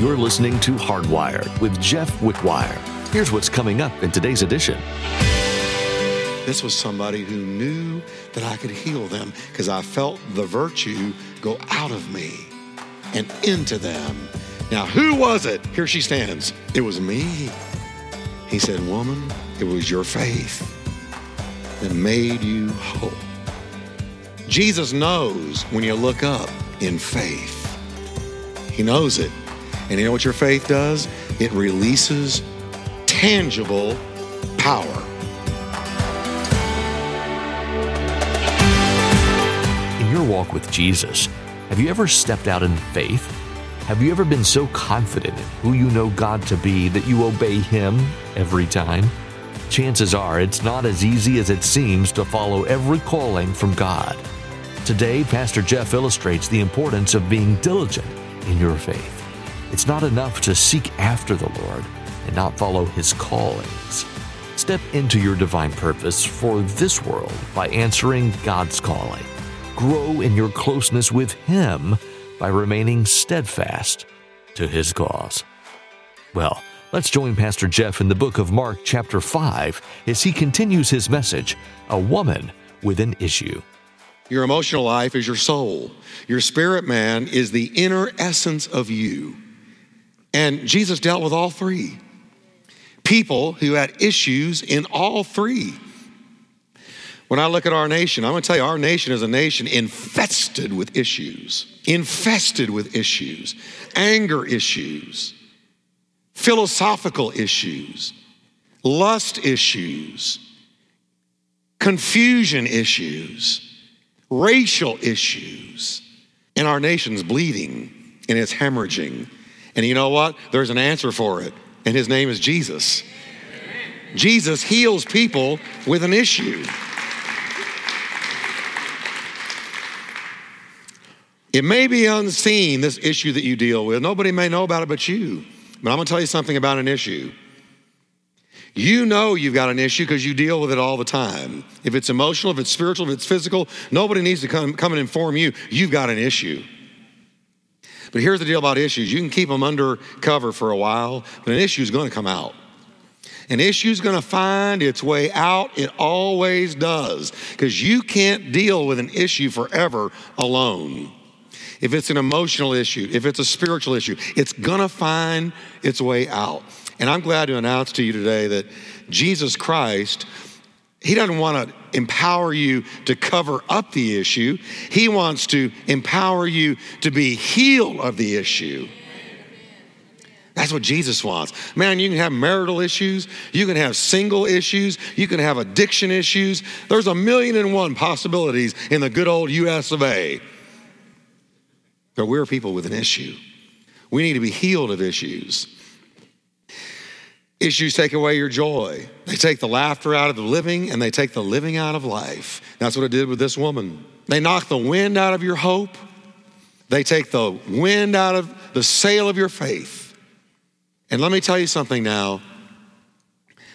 You're listening to Hardwired with Jeff Wickwire. Here's what's coming up in today's edition. This was somebody who knew that I could heal them because I felt the virtue go out of me and into them. Now, who was it? Here she stands. It was me. He said, Woman, it was your faith that made you whole. Jesus knows when you look up in faith. He knows it. And you know what your faith does? It releases tangible power. In your walk with Jesus, have you ever stepped out in faith? Have you ever been so confident in who you know God to be that you obey Him every time? Chances are it's not as easy as it seems to follow every calling from God. Today, Pastor Jeff illustrates the importance of being diligent in your faith. It's not enough to seek after the Lord and not follow His callings. Step into your divine purpose for this world by answering God's calling. Grow in your closeness with Him by remaining steadfast to His cause. Well, let's join Pastor Jeff in the book of Mark, chapter 5, as he continues his message A Woman with an Issue. Your emotional life is your soul. Your spirit man is the inner essence of you. And Jesus dealt with all three. People who had issues in all three. When I look at our nation, I'm to tell you, our nation is a nation infested with issues, infested with issues, anger issues, philosophical issues, lust issues, confusion issues, racial issues. And our nation's bleeding and it's hemorrhaging. And you know what? There's an answer for it, and his name is Jesus. Jesus heals people with an issue. It may be unseen, this issue that you deal with. Nobody may know about it but you. But I'm going to tell you something about an issue. You know you've got an issue because you deal with it all the time. If it's emotional, if it's spiritual, if it's physical, nobody needs to come, come and inform you you've got an issue. But here's the deal about issues you can keep them under cover for a while, but an issue is going to come out. An issue is going to find its way out. It always does, because you can't deal with an issue forever alone. If it's an emotional issue, if it's a spiritual issue, it's going to find its way out. And I'm glad to announce to you today that Jesus Christ, He doesn't want to empower you to cover up the issue, He wants to empower you to be healed of the issue. That's what Jesus wants. Man, you can have marital issues, you can have single issues, you can have addiction issues. There's a million and one possibilities in the good old US of A. But we're people with an issue. We need to be healed of issues. Issues take away your joy. They take the laughter out of the living and they take the living out of life. That's what it did with this woman. They knock the wind out of your hope. They take the wind out of the sail of your faith. And let me tell you something now.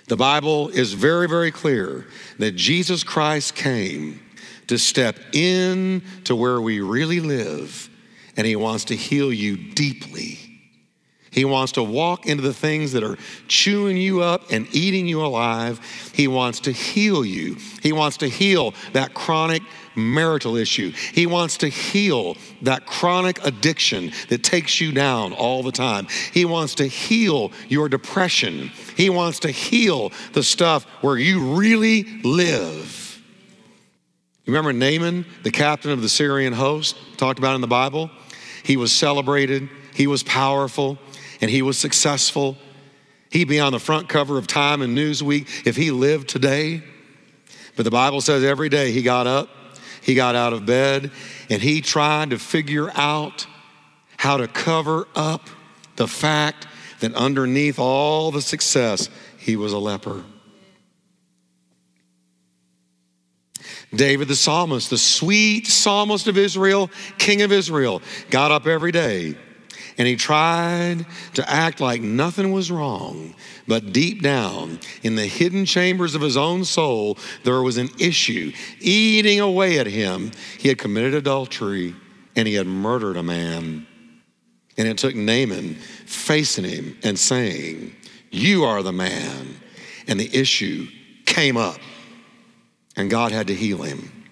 The Bible is very, very clear that Jesus Christ came to step in to where we really live, and He wants to heal you deeply. He wants to walk into the things that are chewing you up and eating you alive. He wants to heal you. He wants to heal that chronic marital issue. He wants to heal that chronic addiction that takes you down all the time. He wants to heal your depression. He wants to heal the stuff where you really live. Remember Naaman, the captain of the Syrian host, talked about in the Bible? He was celebrated, he was powerful, and he was successful. He'd be on the front cover of Time and Newsweek if he lived today. But the Bible says every day he got up, he got out of bed, and he tried to figure out how to cover up the fact that underneath all the success, he was a leper. David the psalmist, the sweet psalmist of Israel, king of Israel, got up every day and he tried to act like nothing was wrong. But deep down, in the hidden chambers of his own soul, there was an issue eating away at him. He had committed adultery and he had murdered a man. And it took Nathan facing him and saying, You are the man. And the issue came up, and God had to heal him.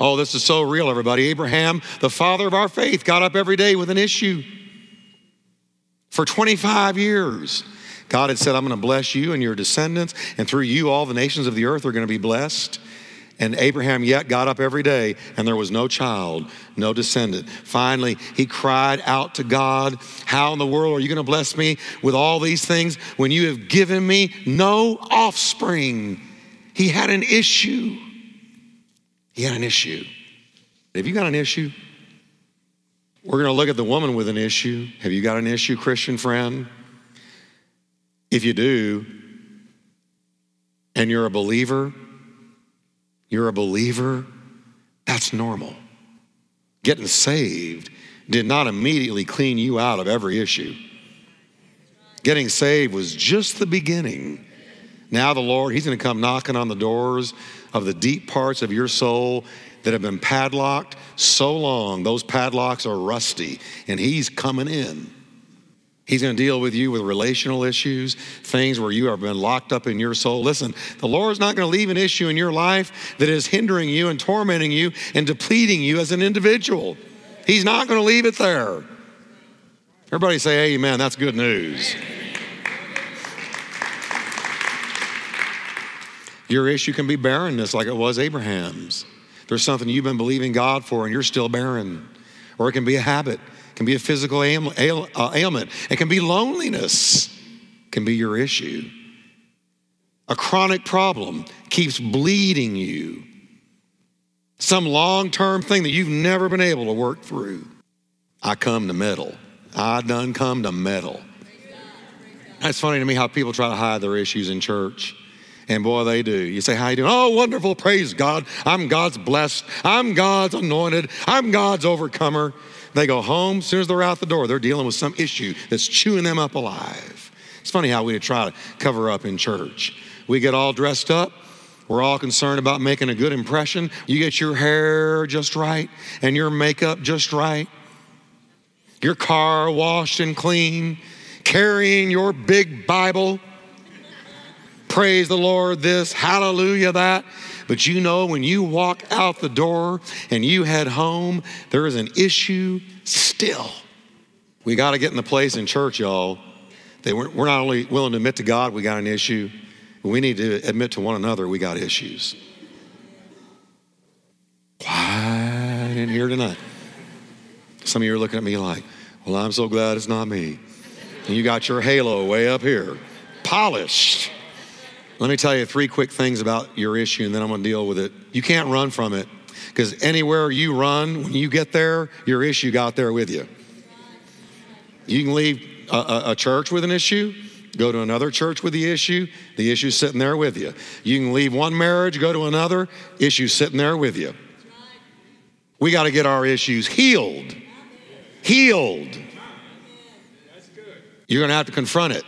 Oh, this is so real, everybody. Abraham, the father of our faith, got up every day with an issue. For 25 years, God had said, I'm going to bless you and your descendants, and through you, all the nations of the earth are going to be blessed. And Abraham yet got up every day, and there was no child, no descendant. Finally, he cried out to God, How in the world are you going to bless me with all these things when you have given me no offspring? He had an issue. He had an issue. Have you got an issue? We're going to look at the woman with an issue. Have you got an issue, Christian friend? If you do, and you're a believer, you're a believer, that's normal. Getting saved did not immediately clean you out of every issue. Getting saved was just the beginning. Now, the Lord, He's going to come knocking on the doors of the deep parts of your soul that have been padlocked so long, those padlocks are rusty, and He's coming in. He's going to deal with you with relational issues, things where you have been locked up in your soul. Listen, the Lord's not going to leave an issue in your life that is hindering you and tormenting you and depleting you as an individual. He's not going to leave it there. Everybody say amen. That's good news. Your issue can be barrenness like it was Abraham's. There's something you've been believing God for and you're still barren. Or it can be a habit. It can be a physical ail, ail, uh, ailment. It can be loneliness, it can be your issue. A chronic problem keeps bleeding you. Some long term thing that you've never been able to work through. I come to meddle. I done come to meddle. That's funny to me how people try to hide their issues in church. And boy, they do. You say, How you doing? Oh, wonderful. Praise God. I'm God's blessed. I'm God's anointed. I'm God's overcomer. They go home, as soon as they're out the door, they're dealing with some issue that's chewing them up alive. It's funny how we try to cover up in church. We get all dressed up. We're all concerned about making a good impression. You get your hair just right and your makeup just right, your car washed and clean, carrying your big Bible. Praise the Lord, this, hallelujah, that. But you know, when you walk out the door and you head home, there is an issue still. We got to get in the place in church, y'all, that we're, not only willing to admit to God we got an issue, but we need to admit to one another we got issues. Quiet in here tonight. Some of you are looking at me like, well, I'm so glad it's not me. And you got your halo way up here, polished. Let me tell you three quick things about your issue, and then I'm going to deal with it. You can't run from it because anywhere you run, when you get there, your issue got there with you. You can leave a, a, a church with an issue, go to another church with the issue, the issue's sitting there with you. You can leave one marriage, go to another, issue sitting there with you. We got to get our issues healed. Healed. You're going to have to confront it.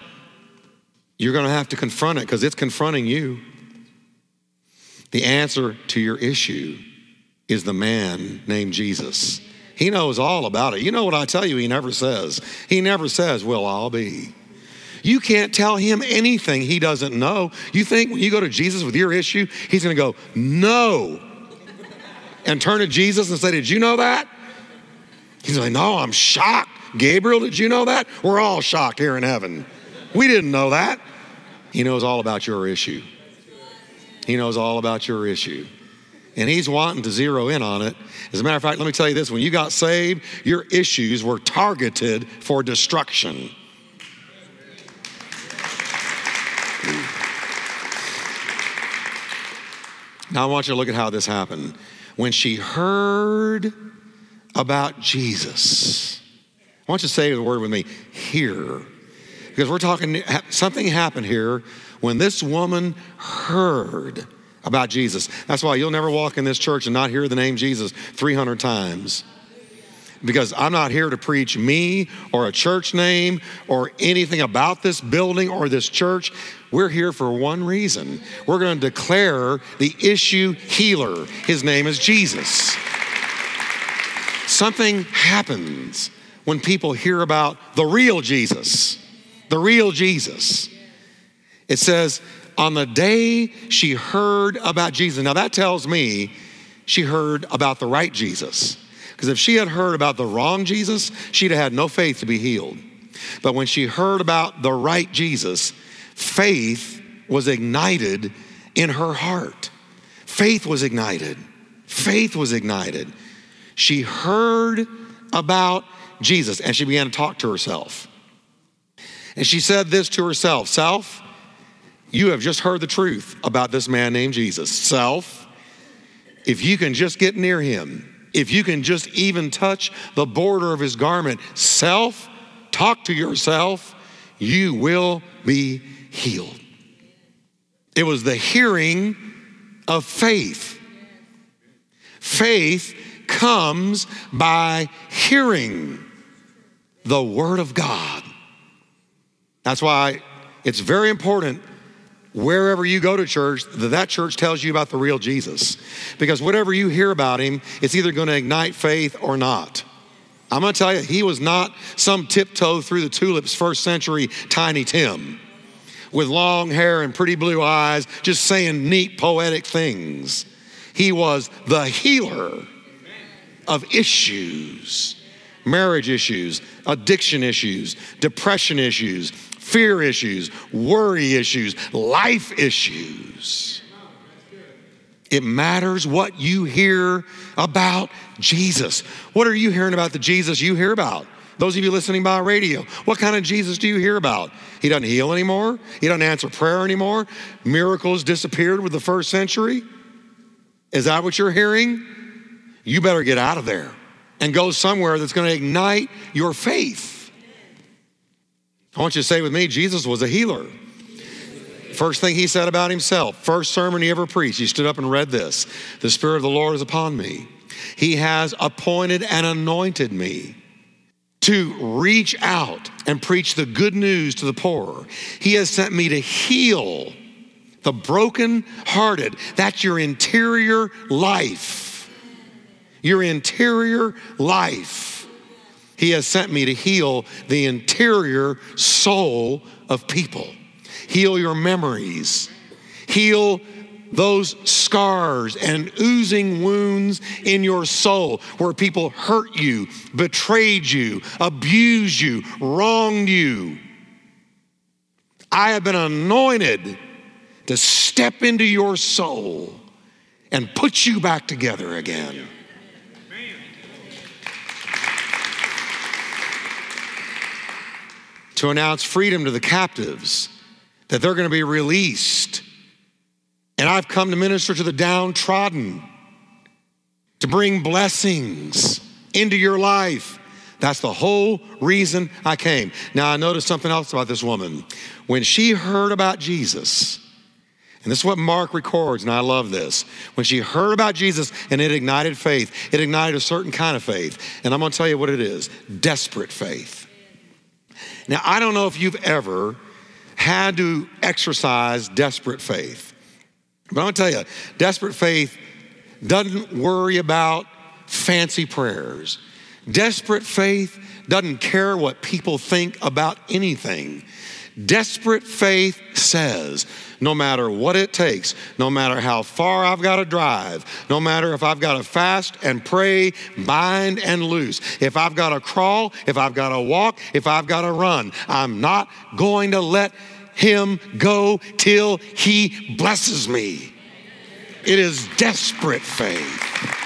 You're going to have to confront it because it's confronting you. The answer to your issue is the man named Jesus. He knows all about it. You know what I tell you, he never says. He never says, Well, I'll be. You can't tell him anything he doesn't know. You think when you go to Jesus with your issue, he's going to go, No, and turn to Jesus and say, Did you know that? He's like, No, I'm shocked. Gabriel, did you know that? We're all shocked here in heaven. We didn't know that. He knows all about your issue. He knows all about your issue. And he's wanting to zero in on it. As a matter of fact, let me tell you this when you got saved, your issues were targeted for destruction. Now, I want you to look at how this happened. When she heard about Jesus, I want you to say the word with me here. Because we're talking, something happened here when this woman heard about Jesus. That's why you'll never walk in this church and not hear the name Jesus 300 times. Because I'm not here to preach me or a church name or anything about this building or this church. We're here for one reason. We're going to declare the issue healer. His name is Jesus. Something happens when people hear about the real Jesus, the real Jesus. It says, on the day she heard about Jesus. Now that tells me she heard about the right Jesus. Because if she had heard about the wrong Jesus, she'd have had no faith to be healed. But when she heard about the right Jesus, faith was ignited in her heart. Faith was ignited. Faith was ignited. She heard about Jesus and she began to talk to herself. And she said this to herself Self, you have just heard the truth about this man named Jesus. Self, if you can just get near him, if you can just even touch the border of his garment, self, talk to yourself, you will be healed. It was the hearing of faith. Faith comes by hearing the Word of God. That's why it's very important wherever you go to church that that church tells you about the real Jesus. Because whatever you hear about him, it's either going to ignite faith or not. I'm going to tell you, he was not some tiptoe through the tulips first century Tiny Tim with long hair and pretty blue eyes, just saying neat poetic things. He was the healer of issues marriage issues, addiction issues, depression issues, fear issues, worry issues, life issues. It matters what you hear about Jesus. What are you hearing about the Jesus you hear about? Those of you listening by radio, what kind of Jesus do you hear about? He doesn't heal anymore. He doesn't answer prayer anymore. Miracles disappeared with the first century. Is that what you're hearing? You better get out of there and go somewhere that's going to ignite your faith. I want you to say with me Jesus was a healer. First thing he said about himself, first sermon he ever preached, he stood up and read this The Spirit of the Lord is upon me. He has appointed and anointed me to reach out and preach the good news to the poor. He has sent me to heal the broken-hearted. That's your interior life. Your interior life. He has sent me to heal the interior soul of people, heal your memories, heal those scars and oozing wounds in your soul where people hurt you, betrayed you, abused you, wronged you. I have been anointed to step into your soul and put you back together again. To announce freedom to the captives, that they're going to be released. And I've come to minister to the downtrodden, to bring blessings into your life. That's the whole reason I came. Now, I noticed something else about this woman. When she heard about Jesus, and this is what Mark records, and I love this. When she heard about Jesus and it ignited faith, it ignited a certain kind of faith. And I'm going to tell you what it is desperate faith. Now, I don't know if you've ever had to exercise desperate faith, but I'm gonna tell you, desperate faith doesn't worry about fancy prayers. Desperate faith doesn't care what people think about anything. Desperate faith says, no matter what it takes, no matter how far I've got to drive, no matter if I've got to fast and pray, bind and loose, if I've got to crawl, if I've got to walk, if I've got to run, I'm not going to let him go till he blesses me. It is desperate faith.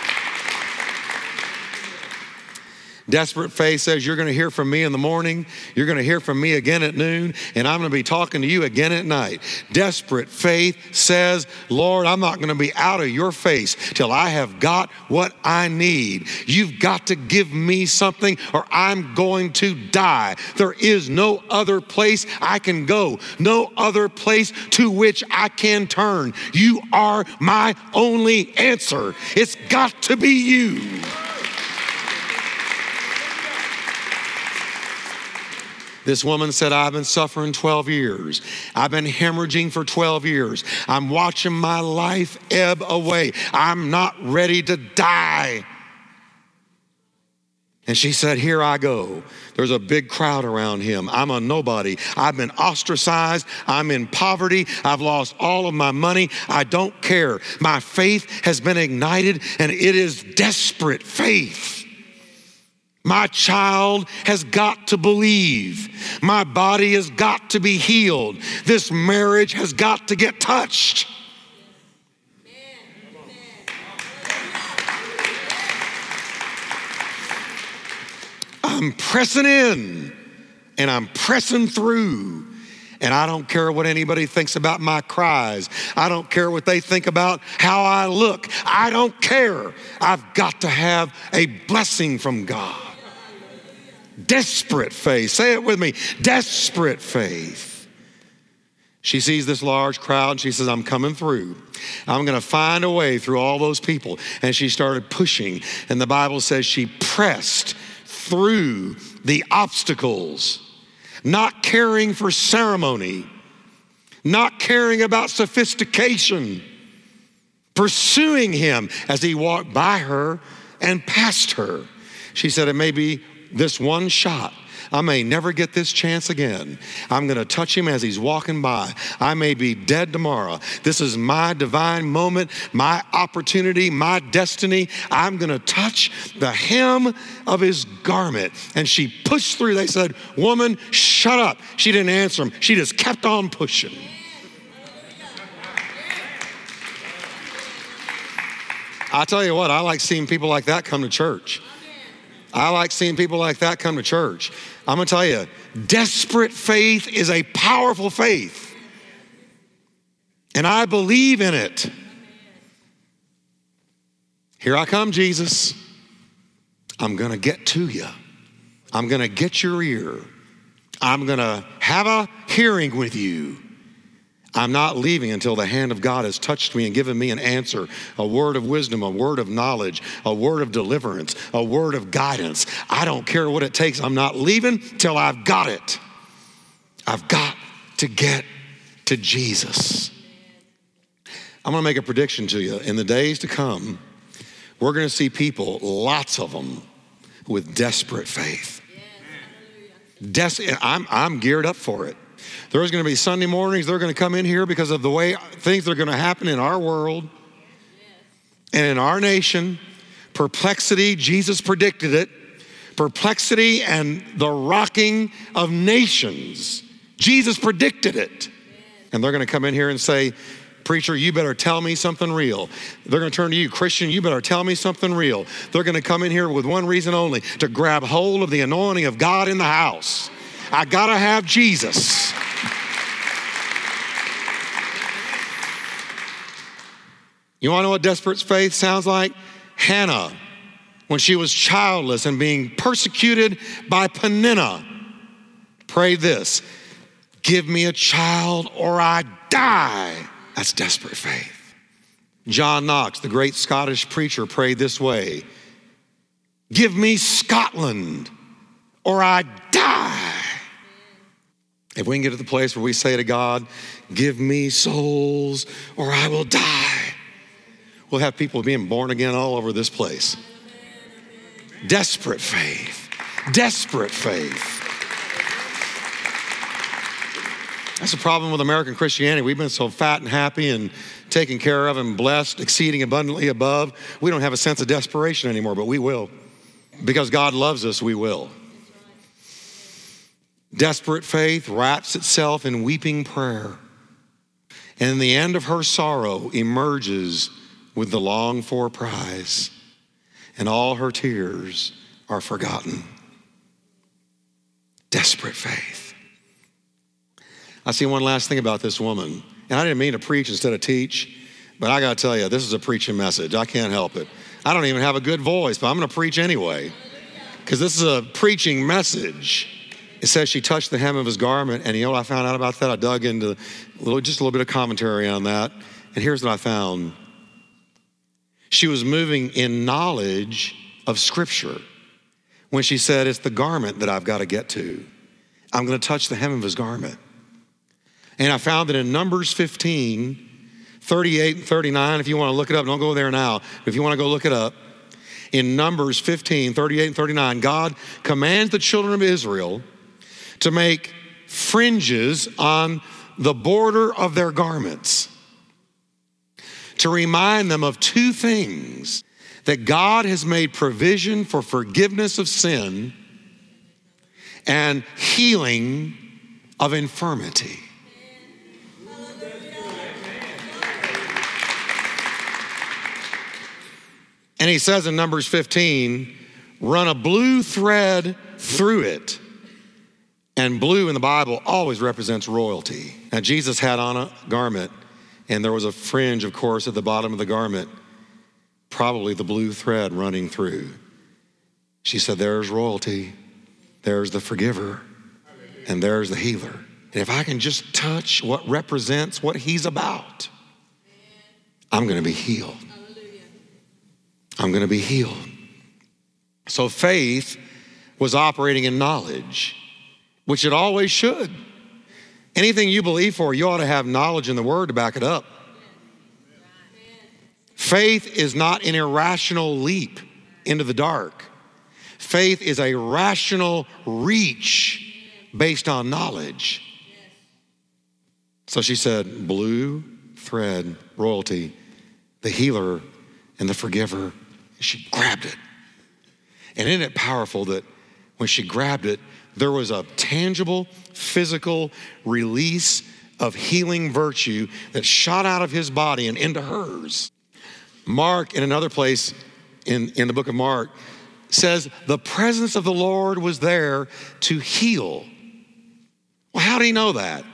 Desperate faith says, You're going to hear from me in the morning, you're going to hear from me again at noon, and I'm going to be talking to you again at night. Desperate faith says, Lord, I'm not going to be out of your face till I have got what I need. You've got to give me something, or I'm going to die. There is no other place I can go, no other place to which I can turn. You are my only answer. It's got to be you. This woman said, I've been suffering 12 years. I've been hemorrhaging for 12 years. I'm watching my life ebb away. I'm not ready to die. And she said, Here I go. There's a big crowd around him. I'm a nobody. I've been ostracized. I'm in poverty. I've lost all of my money. I don't care. My faith has been ignited, and it is desperate faith. My child has got to believe. My body has got to be healed. This marriage has got to get touched. I'm pressing in and I'm pressing through. And I don't care what anybody thinks about my cries. I don't care what they think about how I look. I don't care. I've got to have a blessing from God. Desperate faith. Say it with me desperate faith. She sees this large crowd and she says, I'm coming through. I'm going to find a way through all those people. And she started pushing. And the Bible says she pressed through the obstacles, not caring for ceremony, not caring about sophistication, pursuing him as he walked by her and past her. She said, It may be this one shot. I may never get this chance again. I'm going to touch him as he's walking by. I may be dead tomorrow. This is my divine moment, my opportunity, my destiny. I'm going to touch the hem of his garment. And she pushed through. They said, Woman, shut up. She didn't answer him. She just kept on pushing. I tell you what, I like seeing people like that come to church. I like seeing people like that come to church. I'm gonna tell you, desperate faith is a powerful faith. And I believe in it. Here I come, Jesus. I'm gonna get to you. I'm gonna get your ear. I'm gonna have a hearing with you. I'm not leaving until the hand of God has touched me and given me an answer, a word of wisdom, a word of knowledge, a word of deliverance, a word of guidance. I don't care what it takes. I'm not leaving till I've got it. I've got to get to Jesus. I'm going to make a prediction to you. In the days to come, we're going to see people, lots of them, with desperate faith. Des- I'm, I'm geared up for it. There's going to be Sunday mornings, they're going to come in here because of the way things are going to happen in our world and in our nation. Perplexity, Jesus predicted it. Perplexity and the rocking of nations. Jesus predicted it. And they're going to come in here and say, Preacher, you better tell me something real. They're going to turn to you, Christian, you better tell me something real. They're going to come in here with one reason only to grab hold of the anointing of God in the house. I got to have Jesus. You want to know what desperate faith sounds like? Hannah, when she was childless and being persecuted by Peninnah, prayed this Give me a child or I die. That's desperate faith. John Knox, the great Scottish preacher, prayed this way Give me Scotland or I die. If we can get to the place where we say to God, Give me souls or I will die we'll have people being born again all over this place. Desperate faith. Desperate faith. That's the problem with American Christianity. We've been so fat and happy and taken care of and blessed, exceeding abundantly above. We don't have a sense of desperation anymore, but we will. Because God loves us, we will. Desperate faith wraps itself in weeping prayer. And in the end of her sorrow emerges with the longed for prize, and all her tears are forgotten. Desperate faith. I see one last thing about this woman, and I didn't mean to preach instead of teach, but I got to tell you, this is a preaching message. I can't help it. I don't even have a good voice, but I'm to preach anyway, because this is a preaching message. It says she touched the hem of his garment, and you know what I found out about that? I dug into a little, just a little bit of commentary on that, and here's what I found. She was moving in knowledge of Scripture when she said, It's the garment that I've got to get to. I'm going to touch the hem of his garment. And I found that in Numbers 15, 38 and 39, if you want to look it up, don't go there now, but if you want to go look it up, in Numbers 15, 38 and 39, God commands the children of Israel to make fringes on the border of their garments to remind them of two things that God has made provision for forgiveness of sin and healing of infirmity. And he says in Numbers 15, run a blue thread through it. And blue in the Bible always represents royalty. Now, Jesus had on a garment, and there was a fringe, of course, at the bottom of the garment, probably the blue thread running through. She said, There's royalty, there's the forgiver, and there's the healer. And if I can just touch what represents what he's about, I'm going to be healed. I'm going to be healed. So faith was operating in knowledge, which it always should. Anything you believe for, you ought to have knowledge in the word to back it up. Faith is not an irrational leap into the dark. Faith is a rational reach based on knowledge. So she said, blue thread, royalty, the healer and the forgiver she grabbed it. And isn't it powerful that when she grabbed it, there was a tangible, physical release of healing virtue that shot out of his body and into hers. Mark, in another place in, in the book of Mark, says the presence of the Lord was there to heal. Well, how do you know that?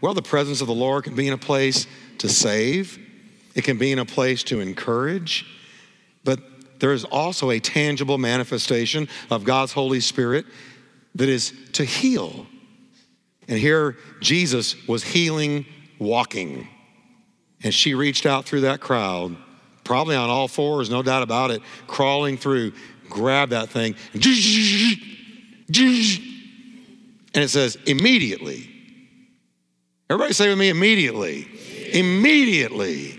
Well, the presence of the Lord can be in a place to save, it can be in a place to encourage, but there is also a tangible manifestation of God's Holy Spirit that is to heal. And here Jesus was healing walking. And she reached out through that crowd, probably on all fours, no doubt about it, crawling through, grabbed that thing, and it says, immediately. Everybody say with me, immediately. Immediately.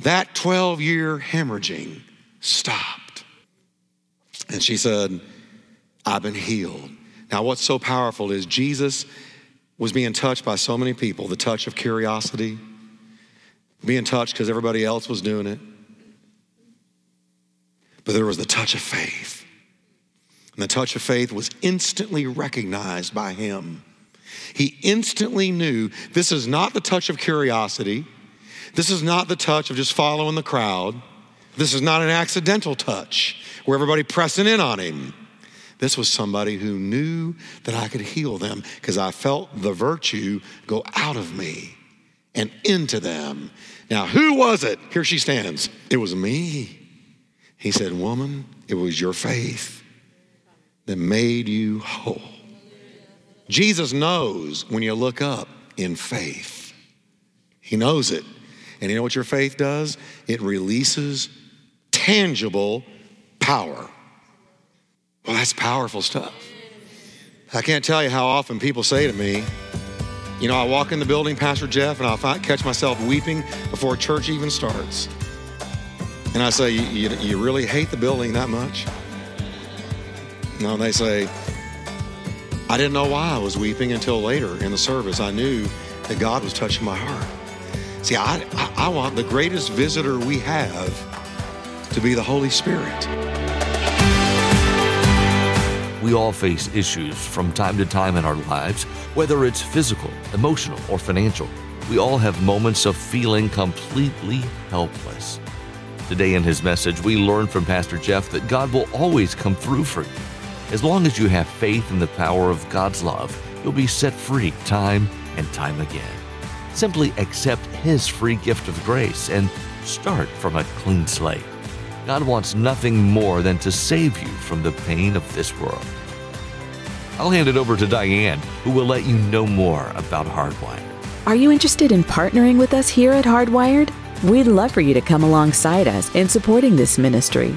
That 12 year hemorrhaging stopped. And she said, I've been healed. Now, what's so powerful is Jesus was being touched by so many people the touch of curiosity, being touched because everybody else was doing it. But there was the touch of faith. And the touch of faith was instantly recognized by him. He instantly knew this is not the touch of curiosity. This is not the touch of just following the crowd. This is not an accidental touch where everybody pressing in on him. This was somebody who knew that I could heal them because I felt the virtue go out of me and into them. Now, who was it? Here she stands. It was me. He said, Woman, it was your faith that made you whole. Jesus knows when you look up in faith, He knows it. And you know what your faith does? It releases tangible power. Well, that's powerful stuff. I can't tell you how often people say to me, you know, I walk in the building, Pastor Jeff, and I'll catch myself weeping before church even starts. And I say, you, you really hate the building that much? No, they say, I didn't know why I was weeping until later in the service. I knew that God was touching my heart. See, I, I want the greatest visitor we have to be the Holy Spirit. We all face issues from time to time in our lives, whether it's physical, emotional, or financial. We all have moments of feeling completely helpless. Today, in his message, we learn from Pastor Jeff that God will always come through for you. As long as you have faith in the power of God's love, you'll be set free time and time again. Simply accept His free gift of grace and start from a clean slate. God wants nothing more than to save you from the pain of this world. I'll hand it over to Diane, who will let you know more about Hardwired. Are you interested in partnering with us here at Hardwired? We'd love for you to come alongside us in supporting this ministry.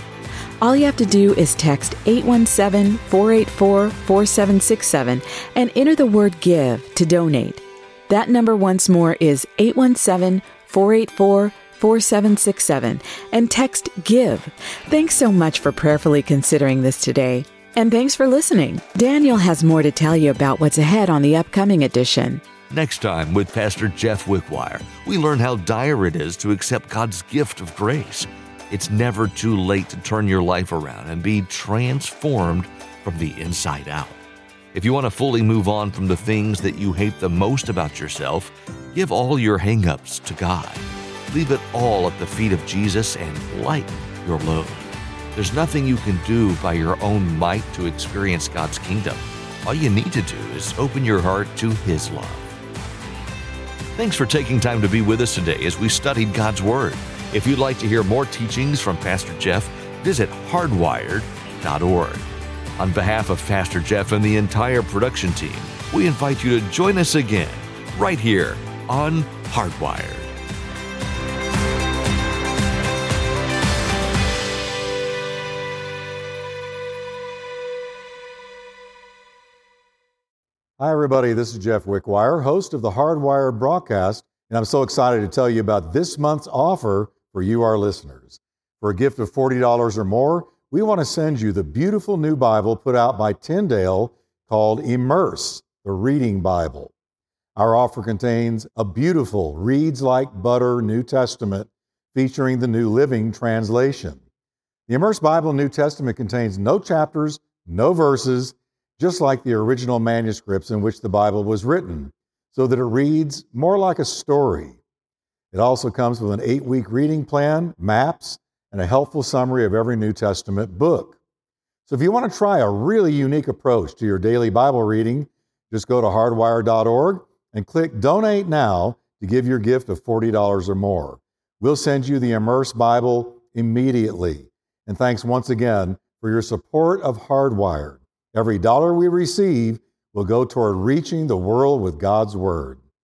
All you have to do is text 817 484 4767 and enter the word GIVE to donate. That number once more is 817 484 4767 and text GIVE. Thanks so much for prayerfully considering this today. And thanks for listening. Daniel has more to tell you about what's ahead on the upcoming edition. Next time with Pastor Jeff Wickwire, we learn how dire it is to accept God's gift of grace. It's never too late to turn your life around and be transformed from the inside out. If you want to fully move on from the things that you hate the most about yourself, give all your hang-ups to God. Leave it all at the feet of Jesus and lighten your load. There's nothing you can do by your own might to experience God's kingdom. All you need to do is open your heart to His love. Thanks for taking time to be with us today as we studied God's Word. If you'd like to hear more teachings from Pastor Jeff, visit hardwired.org. On behalf of Pastor Jeff and the entire production team, we invite you to join us again right here on Hardwired. Hi, everybody. This is Jeff Wickwire, host of the Hardwire broadcast, and I'm so excited to tell you about this month's offer for you, our listeners. For a gift of $40 or more, we want to send you the beautiful new Bible put out by Tyndale called Immerse, the Reading Bible. Our offer contains a beautiful, reads like butter New Testament featuring the New Living Translation. The Immerse Bible New Testament contains no chapters, no verses, just like the original manuscripts in which the Bible was written, so that it reads more like a story. It also comes with an eight week reading plan, maps, and a helpful summary of every New Testament book. So if you want to try a really unique approach to your daily Bible reading, just go to hardwire.org and click Donate Now to give your gift of $40 or more. We'll send you the Immerse Bible immediately. And thanks once again for your support of Hardwired. Every dollar we receive will go toward reaching the world with God's Word.